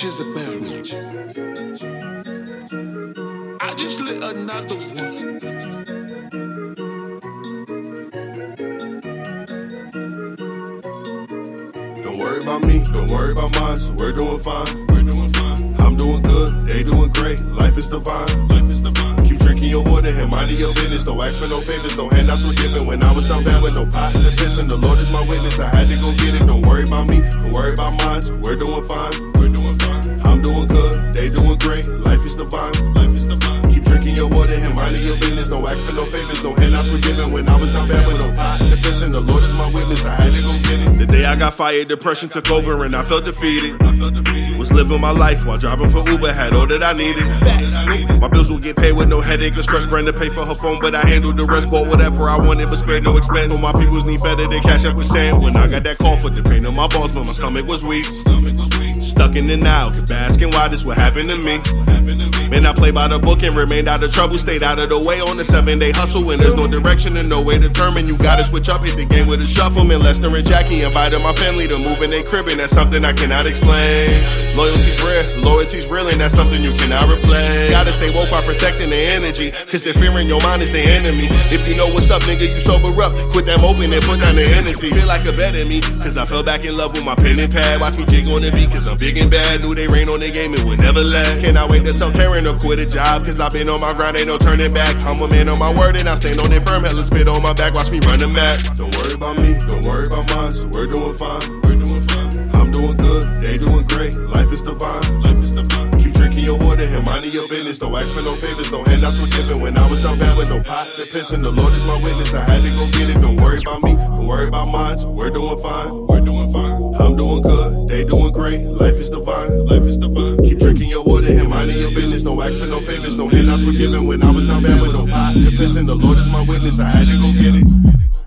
Jezebel. I just lit another one. Don't worry about me, don't worry about mine. So we're doing fine, we're doing fine. I'm doing good, they doing great. Life is divine, life is divine. Keep drinking your water and minding your business. Don't ask for no favors, no handouts were given. When I was down bad with no pot in the pissin', the Lord is my witness. I had to go get it. Don't worry about me, don't worry about mine. We're doing fine, we're doing fine. Is divine, life is divine. Keep drinking your water and minding your business. Don't ask for no favors, no handouts were given. When I was down bad with no pot in the pissin', the Lord is my witness. I had to go get it. The day I got fired, depression took over and I felt defeated. I felt defeated. Was living my life while driving for Uber, had all that I needed. My bills would get paid with no headache or stress. Brenda paid for her phone, but I handled the rest. Bought whatever I wanted, but spared no expense. All my peoples need better, they cash up with sand. When I got that call for the pain on my balls, but my stomach was weak. Stomach was weak. Stuck in the now, cause asking why this what happened to me. Man, I play by the book and remained out of trouble. Stayed out of the way on the seven day hustle. When there's no direction and no way to determine, you gotta switch up, hit the game with a shuffle. Man, Lester and Jackie invited my family to move in their crib, and that's something I cannot explain. Loyalty's real, loyalty's real, and that's something you cannot replace. Gotta stay woke while protecting the energy, cause the fear in your mind is the enemy. If you know what's up, nigga, you sober up. Quit that moping and put down the Hennessy. Feel like a better me, cause I fell back in love with my pen and pad. Watch me jig on the beat, cause I'm big and bad. Knew they rain on the game, it would never last. Cannot wait to tell Karen to quit a job, cause I've been on my grind, ain't no turning back. I'm a man on my word, and I stand on it firm. Hella spit on my back, watch me run the map. Don't worry about me, don't worry about mine, so we're doing fine, we're doing fine. I'm doing good, they doing great, life is divine, life is divine. Keep drinking your water and minding your business. Don't ask for no favors, no handouts were given. When I was down bad with no pot to piss, the Lord is my witness. I had to go get it. Don't worry about me, don't worry about mine. We're doing fine, we're doing fine. I'm doing good, they doing great. Life is divine, life is divine. I was forgiven when I was not bad with no pot. The piss in the Lord is my witness, I had to go get it.